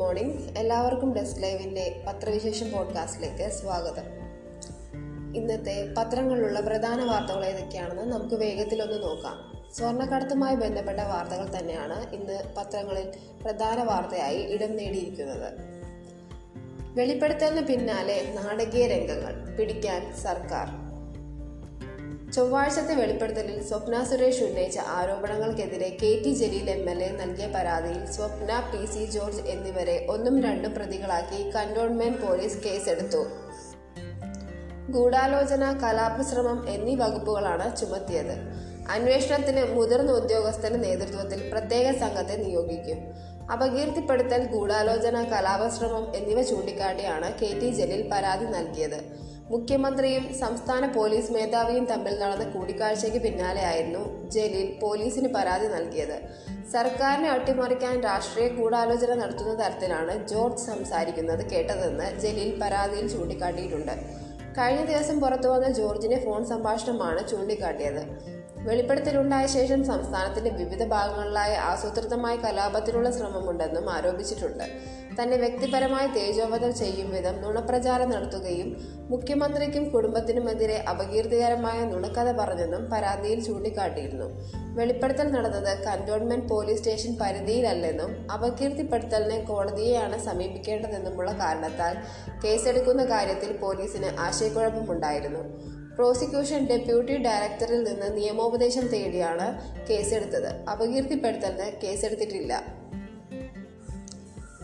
Morning. എല്ലാവർക്കും desk ലൈവിന്റെ പത്രവിശേഷം പോഡ്കാസ്റ്റിലേക്ക് സ്വാഗതം. ഇന്നത്തെ പത്രങ്ങളിലുള്ള പ്രധാന വാർത്തകൾ ഏതൊക്കെയാണെന്ന് നമുക്ക് വേഗത്തിലൊന്ന് നോക്കാം. സ്വർണക്കടത്തുമായി ബന്ധപ്പെട്ട വാർത്തകൾ തന്നെയാണ് ഇന്ന് പത്രങ്ങളിൽ പ്രധാന വാർത്തയായി ഇടം നേടിയിരിക്കുന്നത്. വെളിപ്പെടുത്തലിന് പിന്നാലെ നാടകീയ രംഗങ്ങൾ പിടിക്കാൻ സർക്കാർ ചൊവ്വാഴ്ചത്തെ വെളിപ്പെടുത്തലിൽ സ്വപ്ന സുരേഷ് ഉന്നയിച്ച ആരോപണങ്ങൾക്കെതിരെ K T Jaleel M L A നൽകിയ പരാതിയിൽ സ്വപ്ന പി സി ജോർജ് എന്നിവരെ ഒന്നും രണ്ടും പ്രതികളാക്കി കന്റോൺമെന്റ് പോലീസ് കേസെടുത്തു. ഗൂഢാലോചന കലാപശ്രമം എന്നീ വകുപ്പുകളാണ് ചുമത്തിയത്. അന്വേഷണത്തിന് മുതിർന്ന ഉദ്യോഗസ്ഥന്റെ നേതൃത്വത്തിൽ പ്രത്യേക സംഘത്തെ നിയോഗിക്കും. അപകീർത്തിപ്പെടുത്തൽ ഗൂഢാലോചന കലാപശ്രമം എന്നിവ ചൂണ്ടിക്കാട്ടിയാണ് കെ ടി ജലീൽ പരാതി നൽകിയത്. മുഖ്യമന്ത്രിയും സംസ്ഥാന പോലീസ് മേധാവിയും തമ്മിൽ നടന്ന കൂടിക്കാഴ്ചയ്ക്ക് പിന്നാലെയായിരുന്നു ജലീൽ പോലീസിന് പരാതി നൽകിയത്. സർക്കാരിനെ അട്ടിമറിക്കാൻ രാഷ്ട്രീയ ഗൂഢാലോചന നടത്തുന്ന തരത്തിലാണ് ജോർജ് സംസാരിക്കുന്നത് കേട്ടതെന്ന് ജലീൽ പരാതിയിൽ ചൂണ്ടിക്കാട്ടിയിട്ടുണ്ട്. കഴിഞ്ഞ ദിവസം പുറത്തുവന്ന ജോർജിന്റെ ഫോൺ സംഭാഷണമാണ് ചൂണ്ടിക്കാട്ടിയത്. വെളിപ്പെടുത്തലുണ്ടായ ശേഷം സംസ്ഥാനത്തിന്റെ വിവിധ ഭാഗങ്ങളിലായി ആസൂത്രിതമായ കലാപത്തിനുള്ള ശ്രമമുണ്ടെന്നും ആരോപിച്ചിട്ടുണ്ട്. തന്നെ വ്യക്തിപരമായി തേജോവധം ചെയ്യും വിധം നുണപ്രചാരം നടത്തുകയും മുഖ്യമന്ത്രിക്കും കുടുംബത്തിനുമെതിരെ അപകീർത്തികരമായ നുണക്കഥ പറഞ്ഞെന്നും പരാതിയിൽ ചൂണ്ടിക്കാട്ടിയിരുന്നു. വെളിപ്പെടുത്തൽ നടന്നത് കന്റോൺമെന്റ് പോലീസ് സ്റ്റേഷൻ പരിധിയിലല്ലെന്നും അപകീർത്തിപ്പെടുത്തലിന് കോടതിയെയാണ് സമീപിക്കേണ്ടതെന്നുമുള്ള കാരണത്താൽ കേസെടുക്കുന്ന കാര്യത്തിൽ പോലീസിന് ആശയക്കുഴപ്പമുണ്ടായിരുന്നു. പ്രോസിക്യൂഷൻ ഡെപ്യൂട്ടി ഡയറക്ടറിൽ നിന്ന് നിയമോപദേശം തേടിയാണ് കേസെടുത്തത്. അപകീർത്തിപ്പെടുത്തലിന് കേസെടുത്തിട്ടില്ല.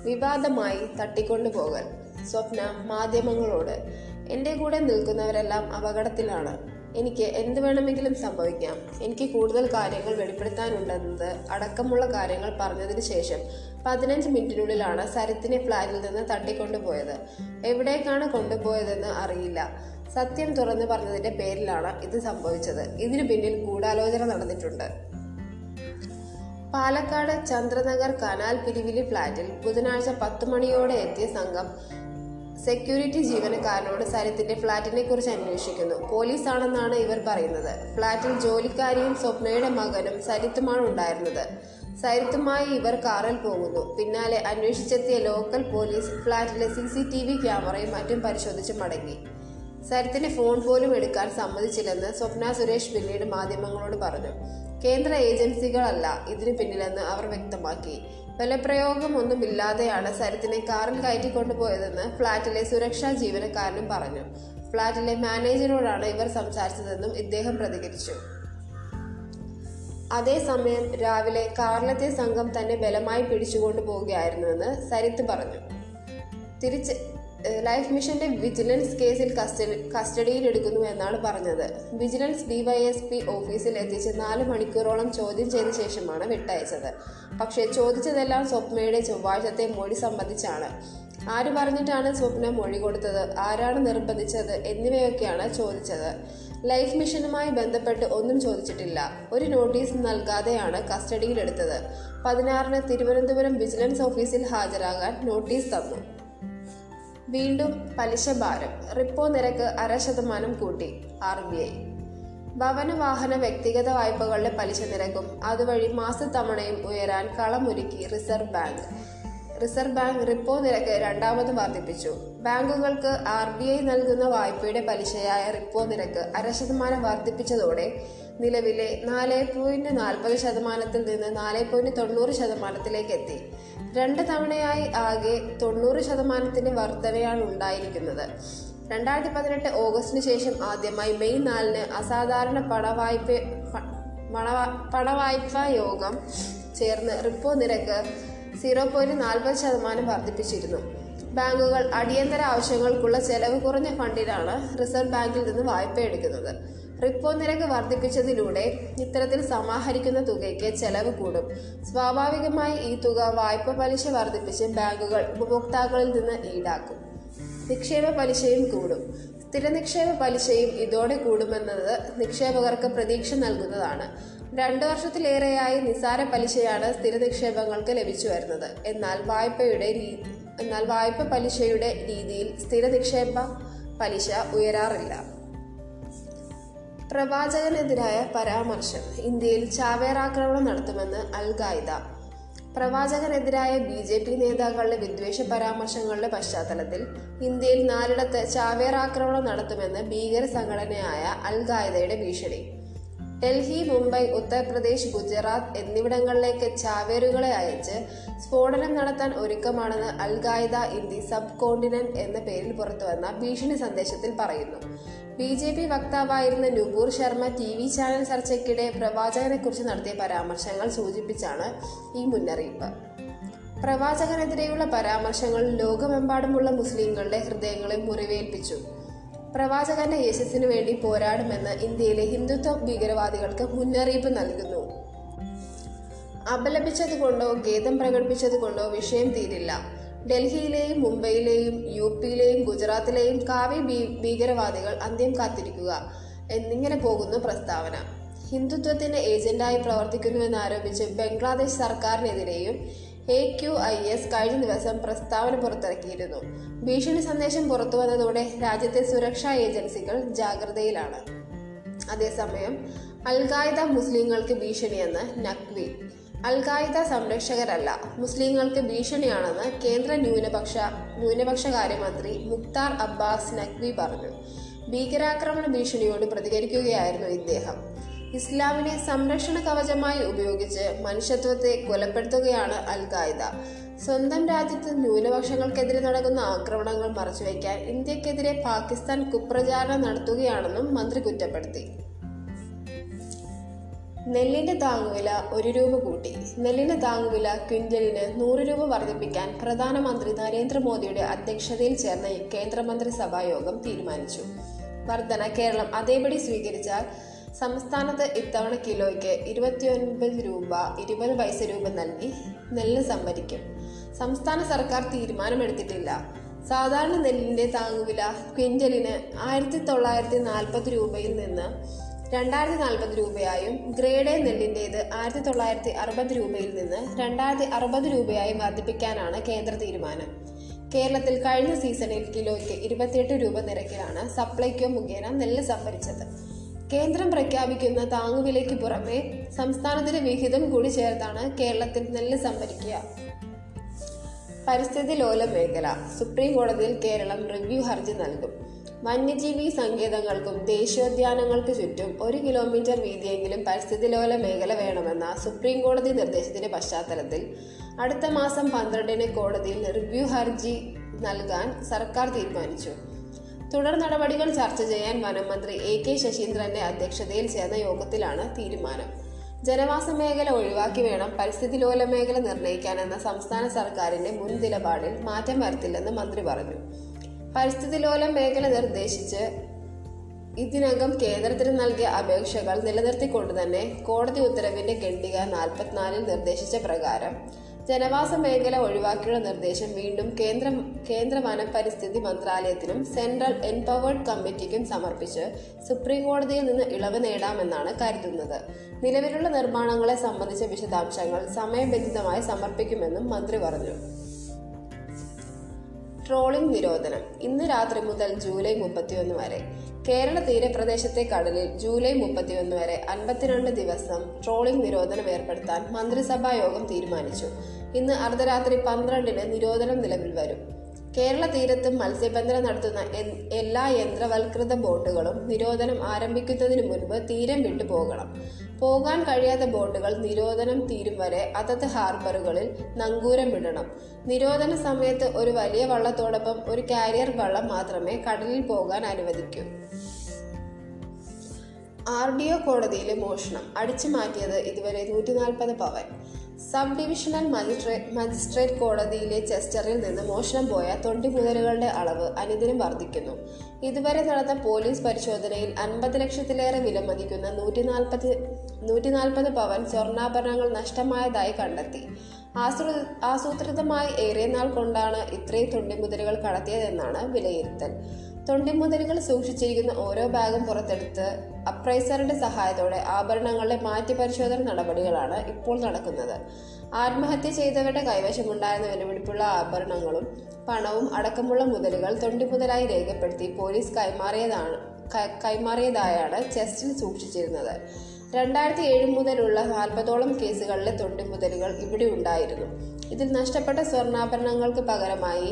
വിവാദമായി തട്ടിക്കൊണ്ടുപോകൽ. സ്വപ്ന മാധ്യമങ്ങളോട് എന്റെ കൂടെ നിൽക്കുന്നവരെല്ലാം അപകടത്തിലാണ്. എനിക്ക് എന്ത് വേണമെങ്കിലും സംഭവിക്കാം. എനിക്ക് കൂടുതൽ കാര്യങ്ങൾ വെളിപ്പെടുത്താനുണ്ടെന്നത് അടക്കമുള്ള കാര്യങ്ങൾ പറഞ്ഞതിന് ശേഷം പതിനഞ്ച് മിനിറ്റിനുള്ളിലാണ് സരത്തിനെ ഫ്ലാറ്റിൽ നിന്ന് തട്ടിക്കൊണ്ടുപോയത്. എവിടേക്കാണ് കൊണ്ടുപോയതെന്ന് അറിയില്ല. സത്യം തുറന്നു പറഞ്ഞതിന്റെ പേരിലാണ് ഇത് സംഭവിച്ചത്. ഇതിനു പിന്നിൽ ഗൂഢാലോചന നടന്നിട്ടുണ്ട്. പാലക്കാട് ചന്ദ്രനഗർ കനാൽ പിരിവിലി ഫ്ളാറ്റിൽ ബുധനാഴ്ച പത്ത് മണിയോടെ എത്തിയ സംഘം സെക്യൂരിറ്റി ജീവനക്കാരനോട് സരിത്തിന്റെ ഫ്ളാറ്റിനെ കുറിച്ച് അന്വേഷിക്കുന്നു. പോലീസാണെന്നാണ് ഇവർ പറയുന്നത്. ഫ്ളാറ്റിൽ ജോലിക്കാരിയും സ്വപ്നയുടെ മകനും സരിത്തുമാണ് ഉണ്ടായിരുന്നത്. സരിത്തുമായി ഇവർ കാറിൽ പോകുന്നു. പിന്നാലെ അന്വേഷിച്ചെത്തിയ ലോക്കൽ പോലീസ് ഫ്ളാറ്റിലെ സി ക്യാമറയും മറ്റും പരിശോധിച്ച് മടങ്ങി. സരിത്തിന് ഫോൺ പോലും എടുക്കാൻ സമ്മതിച്ചില്ലെന്ന് സ്വപ്ന സുരേഷ് പിന്നീട് മാധ്യമങ്ങളോട് പറഞ്ഞു. കേന്ദ്ര ഏജൻസികളല്ല ഇതിനു പിന്നിലെന്ന് അവർ വ്യക്തമാക്കി. ബലപ്രയോഗം ഒന്നുമില്ലാതെയാണ് സരിത്തിനെ കാറിൽ കയറ്റിക്കൊണ്ടുപോയതെന്ന് ഫ്ളാറ്റിലെ സുരക്ഷാ ജീവനക്കാരനും പറഞ്ഞു. ഫ്ളാറ്റിലെ മാനേജരോടാണ് ഇവർ സംസാരിച്ചതെന്നും ഇദ്ദേഹം പ്രതികരിച്ചു. അതേസമയം രാവിലെ കാറിലത്തെ സംഘം തന്നെ ബലമായി പിടിച്ചുകൊണ്ടു പോവുകയായിരുന്നുവെന്ന് സരിത്ത് പറഞ്ഞു. തിരിച്ച് ലൈഫ് മിഷന്റെ വിജിലൻസ് കേസിൽ കസ്റ്റഡി കസ്റ്റഡിയിൽ എടുക്കുന്നു എന്നാണ് പറഞ്ഞത്. വിജിലൻസ് ഡിവൈഎസ്പി ഓഫീസിൽ എത്തിച്ച് നാല് മണിക്കൂറോളം ചോദ്യം ചെയ്ത ശേഷമാണ് വിട്ടയച്ചത്. പക്ഷേ ചോദിച്ചതെല്ലാം സ്വപ്നയുടെ ചൊവ്വാഴ്ചത്തെ മൊഴി സംബന്ധിച്ചാണ്. ആര് പറഞ്ഞിട്ടാണ് സ്വപ്ന മൊഴി കൊടുത്തത്? ആരാണ് നിർബന്ധിച്ചത്? എന്നിവയൊക്കെയാണ് ചോദിച്ചത്. ലൈഫ് മിഷനുമായി ബന്ധപ്പെട്ട് ഒന്നും ചോദിച്ചിട്ടില്ല. ഒരു നോട്ടീസ് നൽകാതെയാണ് കസ്റ്റഡിയിലെടുത്തത്. പതിനാറിന് തിരുവനന്തപുരം വിജിലൻസ് ഓഫീസിൽ ഹാജരാകാൻ നോട്ടീസ് തന്നു. വീണ്ടും പലിശ ഭാരം. റിപ്പോ നിരക്ക് അര ശതമാനം കൂട്ടി. R B I. ഭവന വാഹന വ്യക്തിഗത വായ്പകളുടെ പലിശ നിരക്കും അതുവഴി മാസത്തവണയും ഉയരാൻ കളമൊരുക്കി reserve bank. Reserve bank repo നിരക്ക് രണ്ടാമത് വർദ്ധിപ്പിച്ചു. ബാങ്കുകൾക്ക് ആർ ബി ഐ നൽകുന്ന വായ്പയുടെ പലിശയായ റിപ്പോ നിരക്ക് അര ശതമാനം വർദ്ധിപ്പിച്ചതോടെ നിലവിലെ നാല് പോയിന്റ് നാൽപ്പത് ശതമാനത്തിൽ നിന്ന് നാല് പോയിന്റ് തൊണ്ണൂറ് ശതമാനത്തിലേക്ക് എത്തി. രണ്ട് തവണയായി ആകെ തൊണ്ണൂറ് ശതമാനത്തിന്റെ വർധനയാണ് ഉണ്ടായിരിക്കുന്നത്. രണ്ടായിരത്തി പതിനെട്ട് ഓഗസ്റ്റിന് ശേഷം ആദ്യമായി മെയ് നാലിന് അസാധാരണ പണവായ്പ പണവായ്പ യോഗം ചേർന്ന് റിപ്പോ നിരക്ക് സീറോ പോയിന്റ് നാൽപ്പത് ശതമാനം വർദ്ധിപ്പിച്ചിരുന്നു. ബാങ്കുകൾ അടിയന്തര ആവശ്യങ്ങൾക്കുള്ള ചെലവ് കുറഞ്ഞ ഫണ്ടിലാണ് റിസർവ് ബാങ്കിൽ നിന്ന് വായ്പ എടുക്കുന്നത് റിപ്പോ നിരക്ക് വർദ്ധിപ്പിച്ചതിലൂടെ ഇത്തരത്തിൽ സമാഹരിക്കുന്ന തുകയ്ക്ക് ചെലവ് കൂടും. സ്വാഭാവികമായി ഈ തുക വായ്പ പലിശ വർദ്ധിപ്പിച്ച് ബാങ്കുകൾ ഉപഭോക്താക്കളിൽ നിന്ന് ഈടാക്കും. നിക്ഷേപ പലിശയും കൂടും. സ്ഥിര നിക്ഷേപ പലിശയും ഇതോടെ കൂടുമെന്നത് നിക്ഷേപകർക്ക് പ്രതീക്ഷ നൽകുന്നതാണ്. രണ്ടു വർഷത്തിലേറെയായി നിസാര പലിശയാണ് സ്ഥിര നിക്ഷേപങ്ങൾക്ക് ലഭിച്ചു വരുന്നത്. എന്നാൽ വായ്പയുടെ എന്നാൽ വായ്പ പലിശയുടെ രീതിയിൽ സ്ഥിര നിക്ഷേപ പലിശ ഉയരാറില്ല. പ്രവാചകനെതിരായ പരാമർശം. ഇന്ത്യയിൽ ചാവേറാക്രമണം നടത്തുമെന്ന് അൽ ഖായിദ. പ്രവാചകനെതിരായ ബി ജെ പി നേതാക്കളുടെ വിദ്വേഷ പരാമർശങ്ങളുടെ പശ്ചാത്തലത്തിൽ ഇന്ത്യയിൽ നാലിടത്ത് ചാവേർ ആക്രമണം നടത്തുമെന്ന് ഭീകര സംഘടനയായ അൽ ഖായ്ദയുടെ ഭീഷണി. ഡൽഹി മുംബൈ ഉത്തർപ്രദേശ് ഗുജറാത്ത് എന്നിവിടങ്ങളിലേക്ക് ചാവേറുകളെ അയച്ച് സ്ഫോടനം നടത്താൻ ഒരുക്കമാണെന്ന് അൽ ഖായ്ദ ഇന്ത്യ സബ് കോണ്ടിനന്റ് എന്ന പേരിൽ പുറത്തുവന്ന ഭീഷണി സന്ദേശത്തിൽ പറയുന്നു. B J P വക്താവായിരുന്ന Nupur Sharma T V channel ചർച്ചയ്ക്കിടെ പ്രവാചകനെക്കുറിച്ച് നടത്തിയ പരാമർശങ്ങൾ സൂചിപ്പിച്ചാണ് ഈ മുന്നറിയിപ്പ്. പ്രവാചകനെതിരെയുള്ള പരാമർശങ്ങൾ ലോകമെമ്പാടുമുള്ള മുസ്ലിങ്ങളുടെ ഹൃദയങ്ങളെ മുറിവേൽപ്പിച്ചു. പ്രവാചകന്റെ യശസ്സിനു വേണ്ടി പോരാടുമെന്ന് ഇന്ത്യയിലെ ഹിന്ദുത്വ ഭീകരവാദികൾക്ക് മുന്നറിയിപ്പ് നൽകുന്നു. അപലപിച്ചതുകൊണ്ടോ ഖേദം പ്രകടിപ്പിച്ചതുകൊണ്ടോ വിഷയം തീരില്ല. ഡൽഹിയിലെയും മുംബൈയിലെയും യു പിയിലെയും ഗുജറാത്തിലെയും കാവ്യ ഭീകരവാദികൾ അന്ത്യം കാത്തിരിക്കുക എന്നിങ്ങനെ പോകുന്നു പ്രസ്താവന. ഹിന്ദുത്വത്തിന്റെ ഏജന്റായി പ്രവർത്തിക്കുന്നുവെന്നാരോപിച്ച് ബംഗ്ലാദേശ് സർക്കാരിനെതിരെയും എ ക്യു ഐ എസ് കഴിഞ്ഞ ദിവസം പ്രസ്താവന പുറത്തിറക്കിയിരുന്നു. ഭീഷണി സന്ദേശം പുറത്തുവന്നതോടെ രാജ്യത്തെ സുരക്ഷാ ഏജൻസികൾ ജാഗ്രതയിലാണ്. അതേസമയം അൽഖായ്ദ മുസ്ലിങ്ങൾക്ക് ഭീഷണിയെന്ന് നഖ്വി അൽഖായ്ദ സംരക്ഷകരല്ല. മുസ്ലിങ്ങൾക്ക് ഭീഷണിയാണെന്ന് കേന്ദ്ര ന്യൂനപക്ഷ ന്യൂനപക്ഷകാര്യമന്ത്രി മുക്താർ അബ്ബാസ് നഖ്വി പറഞ്ഞു. ഭീകരാക്രമണ ഭീഷണിയോട് പ്രതികരിക്കുകയായിരുന്നു ഇദ്ദേഹം. ഇസ്ലാമിനെ സംരക്ഷണ കവചമായി ഉപയോഗിച്ച് മനുഷ്യത്വത്തെ കൊലപ്പെടുത്തുകയാണ് അൽ ഖായ്ദ സ്വന്തം രാജ്യത്ത് ന്യൂനപക്ഷങ്ങൾക്കെതിരെ നടക്കുന്ന ആക്രമണങ്ങൾ മറച്ചുവെക്കാൻ ഇന്ത്യക്കെതിരെ പാകിസ്ഥാൻ കുപ്രചാരണം നടത്തുകയാണെന്നും മന്ത്രി കുറ്റപ്പെടുത്തി. നെല്ലിന്റെ താങ്ങുവില ഒരു രൂപ കൂട്ടി. നെല്ലിന്റെ താങ്ങുവില ക്വിന്റലിന് നൂറ് രൂപ വർദ്ധിപ്പിക്കാൻ പ്രധാനമന്ത്രി നരേന്ദ്രമോദിയുടെ അധ്യക്ഷതയിൽ ചേർന്ന കേന്ദ്രമന്ത്രിസഭാ യോഗം തീരുമാനിച്ചു. വർധന കേരളം അതേപടി സ്വീകരിച്ചാൽ സംസ്ഥാനത്ത് ഇത്തവണ കിലോയ്ക്ക് ഇരുപത്തിയൊൻപത് രൂപ ഇരുപത് പൈസ രൂപ നൽകി നെല്ല് സംഭരിക്കും. സംസ്ഥാന സർക്കാർ തീരുമാനമെടുത്തിട്ടില്ല. സാധാരണ നെല്ലിന്റെ താങ്ങുവില ക്വിന്റലിന് ആയിരത്തി തൊള്ളായിരത്തി നാൽപ്പത് രൂപയിൽ നിന്ന് രണ്ടായിരത്തി നാൽപ്പത് രൂപയായും ഗ്രേഡ് എ നെല്ലിന്റേത് ആയിരത്തി തൊള്ളായിരത്തി അറുപത് രൂപയിൽ നിന്ന് രണ്ടായിരത്തി അറുപത് രൂപയായും വർദ്ധിപ്പിക്കാനാണ് കേന്ദ്ര തീരുമാനം. കേരളത്തിൽ കഴിഞ്ഞ സീസണിൽ കിലോയ്ക്ക് ഇരുപത്തിയെട്ട് രൂപ നിരക്കിലാണ് സപ്ലൈകോ മുഖേന നെല്ല് സംഭരിച്ചത്. കേന്ദ്രം പ്രഖ്യാപിക്കുന്ന താങ്ങുവിലയ്ക്ക് പുറമെ സംസ്ഥാനത്തിന് വിഹിതം കൂടി ചേർത്താണ് കേരളത്തിൽ നെല്ല് സംഭരിക്കുക. പരിസ്ഥിതി ലോല മേഖല സുപ്രീം കോടതിയിൽ കേരളം റിവ്യൂ ഹർജി നൽകും. വന്യജീവി സങ്കേതങ്ങൾക്കും ദേശീയോദ്യാനങ്ങൾക്ക് ചുറ്റും ഒരു കിലോമീറ്റർ വീതിയെങ്കിലും പരിസ്ഥിതി ലോല മേഖല വേണമെന്ന സുപ്രീം കോടതി നിർദ്ദേശത്തിന്റെ പശ്ചാത്തലത്തിൽ അടുത്ത മാസം പന്ത്രണ്ടിന് കോടതിയിൽ റിവ്യൂ ഹർജി നൽകാൻ സർക്കാർ തീരുമാനിച്ചു. തുടർ നടപടികൾ ചർച്ച ചെയ്യാൻ വനം മന്ത്രി എ കെ ശശീന്ദ്രന്റെ അധ്യക്ഷതയിൽ ചേർന്ന യോഗത്തിലാണ് തീരുമാനം. ജനവാസ മേഖല ഒഴിവാക്കി വേണം പരിസ്ഥിതി ലോല മേഖല നിർണയിക്കാനെന്ന സംസ്ഥാന സർക്കാരിന്റെ മുൻ നിലപാടിൽ മാറ്റം വരുത്തില്ലെന്ന് മന്ത്രി പറഞ്ഞു. പരിസ്ഥിതി ലോല മേഖല നിർദ്ദേശിച്ച് ഇതിനകം കേന്ദ്രത്തിന് നൽകിയ അപേക്ഷകൾ നിലനിർത്തിക്കൊണ്ട് തന്നെ കോടതി ഉത്തരവിന്റെ ഖണ്ഡിക നാൽപ്പത്തിനാലിൽ നിർദ്ദേശിച്ച പ്രകാരം ജനവാസ മേഖല ഒഴിവാക്കിയുള്ള നിർദ്ദേശം വീണ്ടും കേന്ദ്ര കേന്ദ്ര വനപരിസ്ഥിതി മന്ത്രാലയത്തിനും സെൻട്രൽ എംപവേർഡ് കമ്മിറ്റിക്കും സമർപ്പിച്ച് സുപ്രീം കോടതിയിൽ നിന്ന് ഇളവ് നേടാമെന്നാണ് കരുതുന്നത്. നിലവിലുള്ള നിർമ്മാണങ്ങളെ സംബന്ധിച്ച വിശദാംശങ്ങൾ സമയബന്ധിതമായി സമർപ്പിക്കുമെന്നും മന്ത്രി പറഞ്ഞു. ട്രോളിംഗ് നിരോധനം. ഇന്ന് രാത്രി മുതൽ ജൂലൈ മുപ്പത്തിയൊന്ന് വരെ കേരള തീരപ്രദേശത്തെ കടലിൽ ജൂലൈ മുപ്പത്തിയൊന്ന് വരെ അൻപത്തിരണ്ട് ദിവസം ട്രോളിംഗ് നിരോധനം ഏർപ്പെടുത്താൻ മന്ത്രിസഭാ യോഗം തീരുമാനിച്ചു. ഇന്ന് അർദ്ധരാത്രി പന്ത്രണ്ടിന് നിരോധനം നിലവിൽ വരും. കേരള തീരത്തും മത്സ്യബന്ധനം നടത്തുന്ന എല്ലാ യന്ത്രവൽകൃത ബോട്ടുകളും നിരോധനം ആരംഭിക്കുന്നതിന് മുൻപ് തീരം വിട്ടു പോകണം പോകാൻ കഴിയാത്ത ബോട്ടുകൾ നിരോധനം തീരും വരെ അതത് ഹാർബറുകളിൽ നങ്കൂരം വിടണം. നിരോധന സമയത്ത് ഒരു വലിയ വള്ളത്തോടൊപ്പം ഒരു കാരിയർ വള്ളം മാത്രമേ കടലിൽ പോകാൻ അനുവദിക്കൂ. ആർ ഡി ഒ കോടതിയിലെ മോഷണം അടിച്ചു മാറ്റിയത് ഇതുവരെ നൂറ്റി നാൽപ്പത് പവൻ. സബ് ഡിവിഷണൽ മജിസ്ട്രേറ്റ് മജിസ്ട്രേറ്റ് കോടതിയിലെ ചെസ്റ്ററിൽ നിന്ന് മോഷണം പോയ തൊണ്ടി മുതലുകളുടെ അളവ് അനുദിനം വർദ്ധിക്കുന്നു. ഇതുവരെ നടന്ന പോലീസ് പരിശോധനയിൽ അൻപത് ലക്ഷത്തിലേറെ വിലമതിക്കുന്ന നൂറ്റി നാൽപ്പത് നൂറ്റി നാൽപ്പത് പവൻ സ്വർണാഭരണങ്ങൾ നഷ്ടമായതായി കണ്ടെത്തി. ആസൂ ആസൂത്രിതമായി ഏറെ നാൾ കൊണ്ടാണ് ഇത്രയും തൊണ്ടിമുതലുകൾ കടത്തിയതെന്നാണ് വിലയിരുത്തൽ. തൊണ്ടിമുതലുകൾ സൂക്ഷിച്ചിരിക്കുന്ന ഓരോ ബാഗും പുറത്തെടുത്ത് അപ്രൈസറിന്റെ സഹായത്തോടെ ആഭരണങ്ങളുടെ മാറ്റി പരിശോധന നടപടികളാണ് ഇപ്പോൾ നടക്കുന്നത്. ആത്മഹത്യ ചെയ്തവരുടെ കൈവശമുണ്ടായിരുന്ന വിലപിടിപ്പുള്ള ആഭരണങ്ങളും പണവും അടക്കമുള്ള മുതലുകൾ തൊണ്ടിമുതലായി രേഖപ്പെടുത്തി പോലീസ് കൈമാറിയതാണ് കൈമാറിയതായാണ് ചെസ്റ്റിൽ സൂക്ഷിച്ചിരുന്നത്. രണ്ടായിരത്തി ഏഴ് മുതലുള്ള നാൽപ്പതോളം കേസുകളിലെ തൊണ്ടിമുതലുകൾ ഇവിടെ ഉണ്ടായിരുന്നു. ഇതിൽ നഷ്ടപ്പെട്ട സ്വർണാഭരണങ്ങൾക്ക് പകരമായി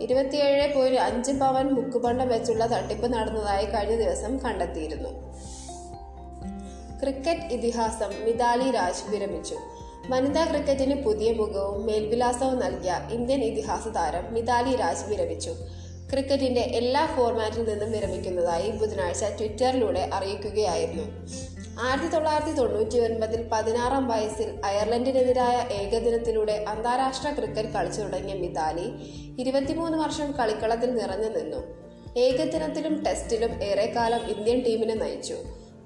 ഇരുപത്തിയേഴ് പോയിന്റ് അഞ്ച് പവൻ മുക്കുപണ്ടം വെച്ചുള്ള തട്ടിപ്പ് നടന്നതായി കഴിഞ്ഞ ദിവസം കണ്ടെത്തിയിരുന്നു. ക്രിക്കറ്റ് ഇതിഹാസം മിതാലി രാജ് വിരമിച്ചു. വനിതാ ക്രിക്കറ്റിന് പുതിയ മുഖവും മേൽവിലാസവും നൽകിയ ഇന്ത്യൻ ഇതിഹാസ താരം മിതാലി രാജ് വിരമിച്ചു. ക്രിക്കറ്റിന്റെ എല്ലാ ഫോർമാറ്റിൽ നിന്നും വിരമിക്കുന്നതായി ബുധനാഴ്ച ട്വിറ്ററിലൂടെ അറിയിക്കുകയായിരുന്നു. ആയിരത്തി തൊള്ളായിരത്തി തൊണ്ണൂറ്റി ഒൻപതിൽ പതിനാറാം വയസ്സിൽ അയർലൻഡിനെതിരായ ഏകദിനത്തിലൂടെ അന്താരാഷ്ട്ര ക്രിക്കറ്റ് കളിച്ചു തുടങ്ങിയ മിതാലി ഇരുപത്തിമൂന്ന് വർഷം കളിക്കളത്തിൽ നിറഞ്ഞു നിന്നു. ഏകദിനത്തിലും ടെസ്റ്റിലും ഏറെക്കാലം ഇന്ത്യൻ ടീമിനെ നയിച്ചു.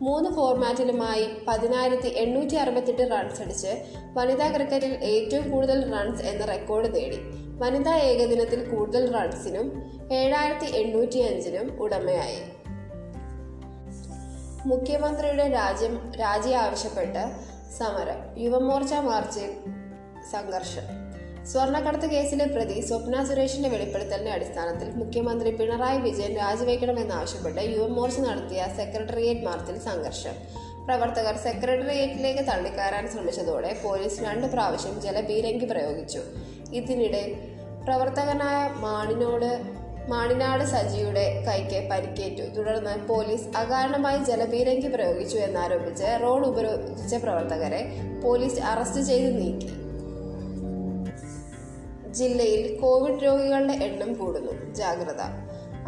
മൂന്ന് ഫോർമാറ്റിലുമായി പതിനായിരത്തി എണ്ണൂറ്റി അറുപത്തെട്ട് റൺസ് അടിച്ച് വനിതാ ക്രിക്കറ്റിൽ ഏറ്റവും കൂടുതൽ റൺസ് എന്ന റെക്കോർഡ് നേടി. വനിതാ ഏകദിനത്തിൽ കൂടുതൽ റൺസിനും ഏഴായിരത്തി എണ്ണൂറ്റി അഞ്ചിനും ഉടമയായി. മുഖ്യമന്ത്രിയുടെ രാജ്യം രാജി ആവശ്യപ്പെട്ട് സമരം യുവമോർച്ച മാർച്ചിൽ സംഘർഷം. സ്വർണക്കടത്ത് കേസിലെ പ്രതി സ്വപ്ന സുരേഷിന്റെ വെളിപ്പെടുത്തലിന്റെ അടിസ്ഥാനത്തിൽ മുഖ്യമന്ത്രി പിണറായി വിജയൻ രാജിവെക്കണമെന്നാവശ്യപ്പെട്ട് യുവമോർച്ച നടത്തിയ സെക്രട്ടേറിയറ്റ് മാർച്ചിൽ സംഘർഷം. പ്രവർത്തകർ സെക്രട്ടേറിയറ്റിലേക്ക് തള്ളിക്കയറാൻ ശ്രമിച്ചതോടെ പോലീസ് രണ്ട് പ്രാവശ്യം ജലപീരങ്കി പ്രയോഗിച്ചു. ഇതിനിടെ പ്രവർത്തകനായ മാണിനോട് മാണിനാട് സജിയുടെ കൈക്ക് പരിക്കേറ്റു. തുടർന്ന് പോലീസ് അകാരണമായി ജലപീരങ്കി പ്രയോഗിച്ചു എന്നാരോപിച്ച് റോഡ് ഉപരോധിച്ച പ്രവർത്തകരെ പോലീസ് അറസ്റ്റ് ചെയ്ത് നീക്കി. ജില്ലയിൽ കോവിഡ് രോഗികളുടെ എണ്ണം കൂടുന്നു. ജാഗ്രത.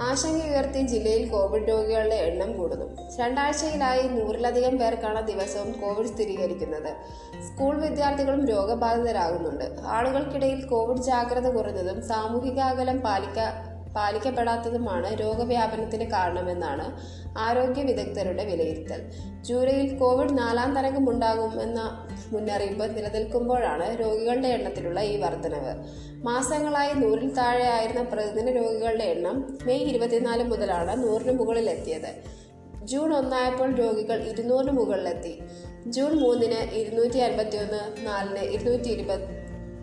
ആശങ്കയുയർത്തി ജില്ലയിൽ കോവിഡ് രോഗികളുടെ എണ്ണം കൂടുന്നു. രണ്ടാഴ്ചയിലായി നൂറിലധികം പേർക്കാണ് ദിവസവും കോവിഡ് സ്ഥിരീകരിക്കുന്നത്. സ്കൂൾ വിദ്യാർത്ഥികളും രോഗബാധിതരാകുന്നുണ്ട്. ആളുകൾക്കിടയിൽ കോവിഡ് ജാഗ്രത കുറഞ്ഞതും സാമൂഹിക അകലം പാലിക്ക പാലിക്കപ്പെടാത്തതുമാണ് രോഗവ്യാപനത്തിന് കാരണമെന്നാണ് ആരോഗ്യ വിദഗ്ധരുടെ വിലയിരുത്തൽ. ജൂലൈയിൽ കോവിഡ് നാലാം തരംഗമുണ്ടാകുമെന്ന മുന്നറിയിപ്പ് നിലനിൽക്കുമ്പോഴാണ് രോഗികളുടെ എണ്ണത്തിലുള്ള ഈ വർധനവ്. മാസങ്ങളായി നൂറിൽ താഴെയായിരുന്ന പ്രതിദിന രോഗികളുടെ എണ്ണം മെയ് ഇരുപത്തിനാല് മുതലാണ് നൂറിന് മുകളിലെത്തിയത്. ജൂൺ ഒന്നായപ്പോൾ രോഗികൾ ഇരുന്നൂറിന് മുകളിലെത്തി. ജൂൺ മൂന്നിന് ഇരുന്നൂറ്റി അൻപത്തി ഒന്ന് നാലിന് ഇരുന്നൂറ്റി ഇരുപത്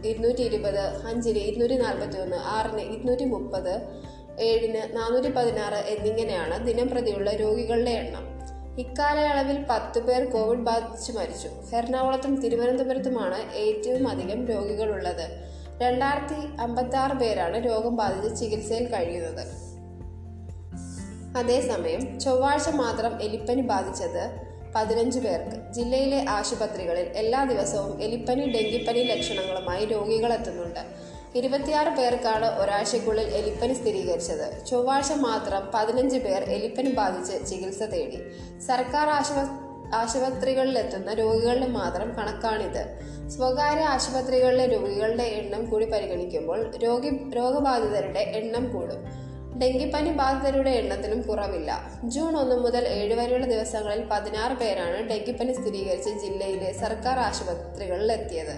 ഇരുന്നൂറ്റി ഇരുപത് അഞ്ചിന് ഇരുന്നൂറ്റി നാൽപ്പത്തി ഒന്ന് ആറിന് ഇരുന്നൂറ്റി മുപ്പത് ഏഴിന് നാനൂറ്റി പതിനാറ് എന്നിങ്ങനെയാണ് ദിനം പ്രതിയുള്ള രോഗികളുടെ എണ്ണം. ഇക്കാലയളവിൽ പത്ത് പേർ കോവിഡ് ബാധിച്ച് മരിച്ചു. എറണാകുളത്തും തിരുവനന്തപുരത്തുമാണ് ഏറ്റവും അധികം രോഗികളുള്ളത്. രണ്ടായിരത്തി അമ്പത്തി ആറ് പേരാണ് രോഗം ബാധിച്ച് ചികിത്സയിൽ കഴിയുന്നത്. അതേസമയം ചൊവ്വാഴ്ച മാത്രം എലിപ്പനി ബാധിച്ചത് പതിനഞ്ച് പേർക്ക് ജില്ലയിലെ ആശുപത്രികളിൽ എല്ലാ ദിവസവും എലിപ്പനി ഡെങ്കിപ്പനി ലക്ഷണങ്ങളുമായി രോഗികളെത്തുന്നുണ്ട്. ഇരുപത്തിയാറ് പേർക്കാണ് ഒരാഴ്ചയ്ക്കുള്ളിൽ എലിപ്പനി സ്ഥിരീകരിച്ചത്. ചൊവ്വാഴ്ച മാത്രം പതിനഞ്ച് പേർ എലിപ്പനി ബാധിച്ച് ചികിത്സ തേടി. സർക്കാർ ആശുപ ആശുപത്രികളിലെത്തുന്ന രോഗികളുടെ മാത്രം കണക്കാണിത്. സ്വകാര്യ ആശുപത്രികളിലെ രോഗികളുടെ എണ്ണം കൂടി പരിഗണിക്കുമ്പോൾ രോഗി രോഗബാധിതരുടെ എണ്ണം കൂടും. ഡെങ്കിപ്പനി ബാധിതരുടെ എണ്ണത്തിലും കുറവില്ല. ജൂൺ ഒന്ന് മുതൽ ഏഴ് വരെയുള്ള ദിവസങ്ങളിൽ പതിനാറ് പേരാണ് ഡെങ്കിപ്പനി സ്ഥിരീകരിച്ച് ജില്ലയിലെ സർക്കാർ ആശുപത്രികളിൽ എത്തിയത്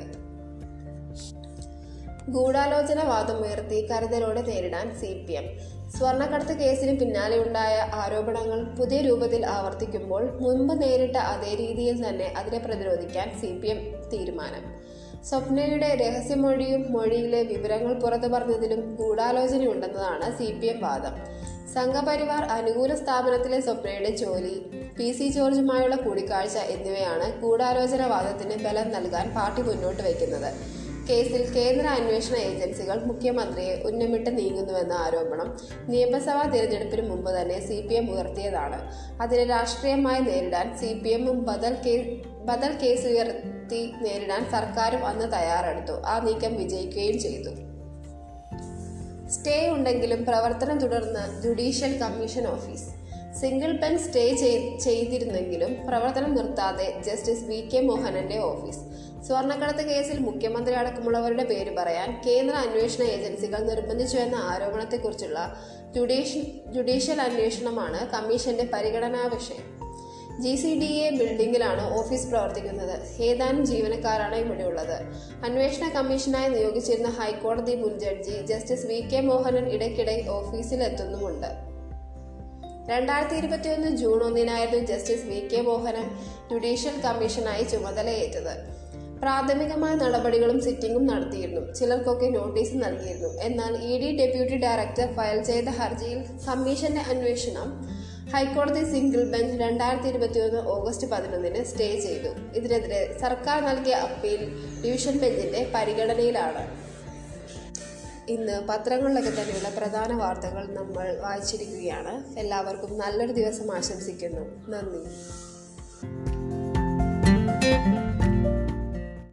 ഗൂഢാലോചന വാദമുയർത്തി കരുതലോടെ നേരിടാൻ സി പി എം സ്വർണക്കടത്ത് കേസിന് പിന്നാലെയുണ്ടായ ആരോപണങ്ങൾ പുതിയ രൂപത്തിൽ ആവർത്തിക്കുമ്പോൾ മുൻപ് നേരിട്ട അതേ രീതിയിൽ തന്നെ അതിനെ പ്രതിരോധിക്കാൻ സി പി എം തീരുമാനം. സ്വപ്നയുടെ രഹസ്യമൊഴിയും മൊഴിയിലെ വിവരങ്ങൾ പുറത്തു പറഞ്ഞതിലും ഗൂഢാലോചനയുണ്ടെന്നതാണ് സി പി എം വാദം. സംഘപരിവാർ അനുകൂല സ്ഥാപനത്തിലെ സ്വപ്നയുടെ ജോലി പി സി ജോർജുമായുള്ള കൂടിക്കാഴ്ച എന്നിവയാണ് ഗൂഢാലോചന വാദത്തിന് ബലം നൽകാൻ പാർട്ടി മുന്നോട്ട് വയ്ക്കുന്നത്. കേസിൽ കേന്ദ്ര അന്വേഷണ ഏജൻസികൾ മുഖ്യമന്ത്രിയെ ഉന്നമിട്ട് നീങ്ങുന്നുവെന്ന ആരോപണം നിയമസഭാ തിരഞ്ഞെടുപ്പിന് മുമ്പ് തന്നെ സി പി എം ഉയർത്തിയതാണ്. അതിനെ രാഷ്ട്രീയമായി നേരിടാൻ സി പി എമ്മും ബദൽ കേസ് ബദൽ കേസ് ഉയർത്തി നേരിടാൻ സർക്കാരും അന്ന് തയ്യാറെടുത്തു. ആ നീക്കം വിജയിക്കുകയും ചെയ്തു. സ്റ്റേ ഉണ്ടെങ്കിലും പ്രവർത്തനം തുടർന്ന് judicial commission office. Single bench stay ചെയ്തിരുന്നെങ്കിലും പ്രവർത്തനം നിർത്താതെ ജസ്റ്റിസ് വി കെ മോഹനന്റെ ഓഫീസ്. സ്വർണക്കടത്ത് കേസിൽ മുഖ്യമന്ത്രി അടക്കമുള്ളവരുടെ പേര് പറയാൻ കേന്ദ്ര അന്വേഷണ ഏജൻസികൾ നിർബന്ധിച്ചു എന്ന ആരോപണത്തെക്കുറിച്ചുള്ള ജുഡീഷ്യൽ ജുഡീഷ്യൽ അന്വേഷണമാണ് കമ്മീഷന്റെ പരിഗണനാ വിഷയം. ജി സി ഡി എ ബിൽഡിംഗിലാണ് ഓഫീസ് പ്രവർത്തിക്കുന്നത്. ഏതാനും ജീവനക്കാരാണ് ഇവിടെയുള്ളത്. അന്വേഷണ കമ്മീഷനായി നിയോഗിച്ചിരുന്ന ഹൈക്കോടതി മുൻ judge justice V K Mohanan ഇടയ്ക്കിടെ ഓഫീസിലെത്തുന്നുമുണ്ട്. രണ്ടായിരത്തി ഇരുപത്തിയൊന്ന് June ഒന്നിനായിരുന്നു justice V K Mohanan judicial കമ്മീഷനായി ചുമതലയേറ്റത്. പ്രാഥമികമായ നടപടികളും സിറ്റിംഗും നടത്തിയിരുന്നു. ചിലർക്കൊക്കെ നോട്ടീസ് നൽകിയിരുന്നു. എന്നാൽ E D deputy director file ചെയ്ത ഹർജിയിൽ കമ്മീഷന്റെ അന്വേഷണം ഹൈക്കോടതി സിംഗിൾ ബെഞ്ച് രണ്ടായിരത്തി ഇരുപത്തിയൊന്ന് ഓഗസ്റ്റ് പതിനൊന്നിന് സ്റ്റേ ചെയ്തു. ഇതിനെതിരെ സർക്കാർ നൽകിയ അപ്പീൽ ഡിവിഷൻ ബെഞ്ചിന്റെ പരിഗണനയിലാണ്. ഇന്ന് പത്രങ്ങളിലൊക്കെ തന്നെയുള്ള പ്രധാന വാർത്തകൾ നമ്മൾ വായിച്ചിരിക്കുകയാണ്. എല്ലാവർക്കും നല്ലൊരു ദിവസം ആശംസിക്കുന്നു. നന്ദി.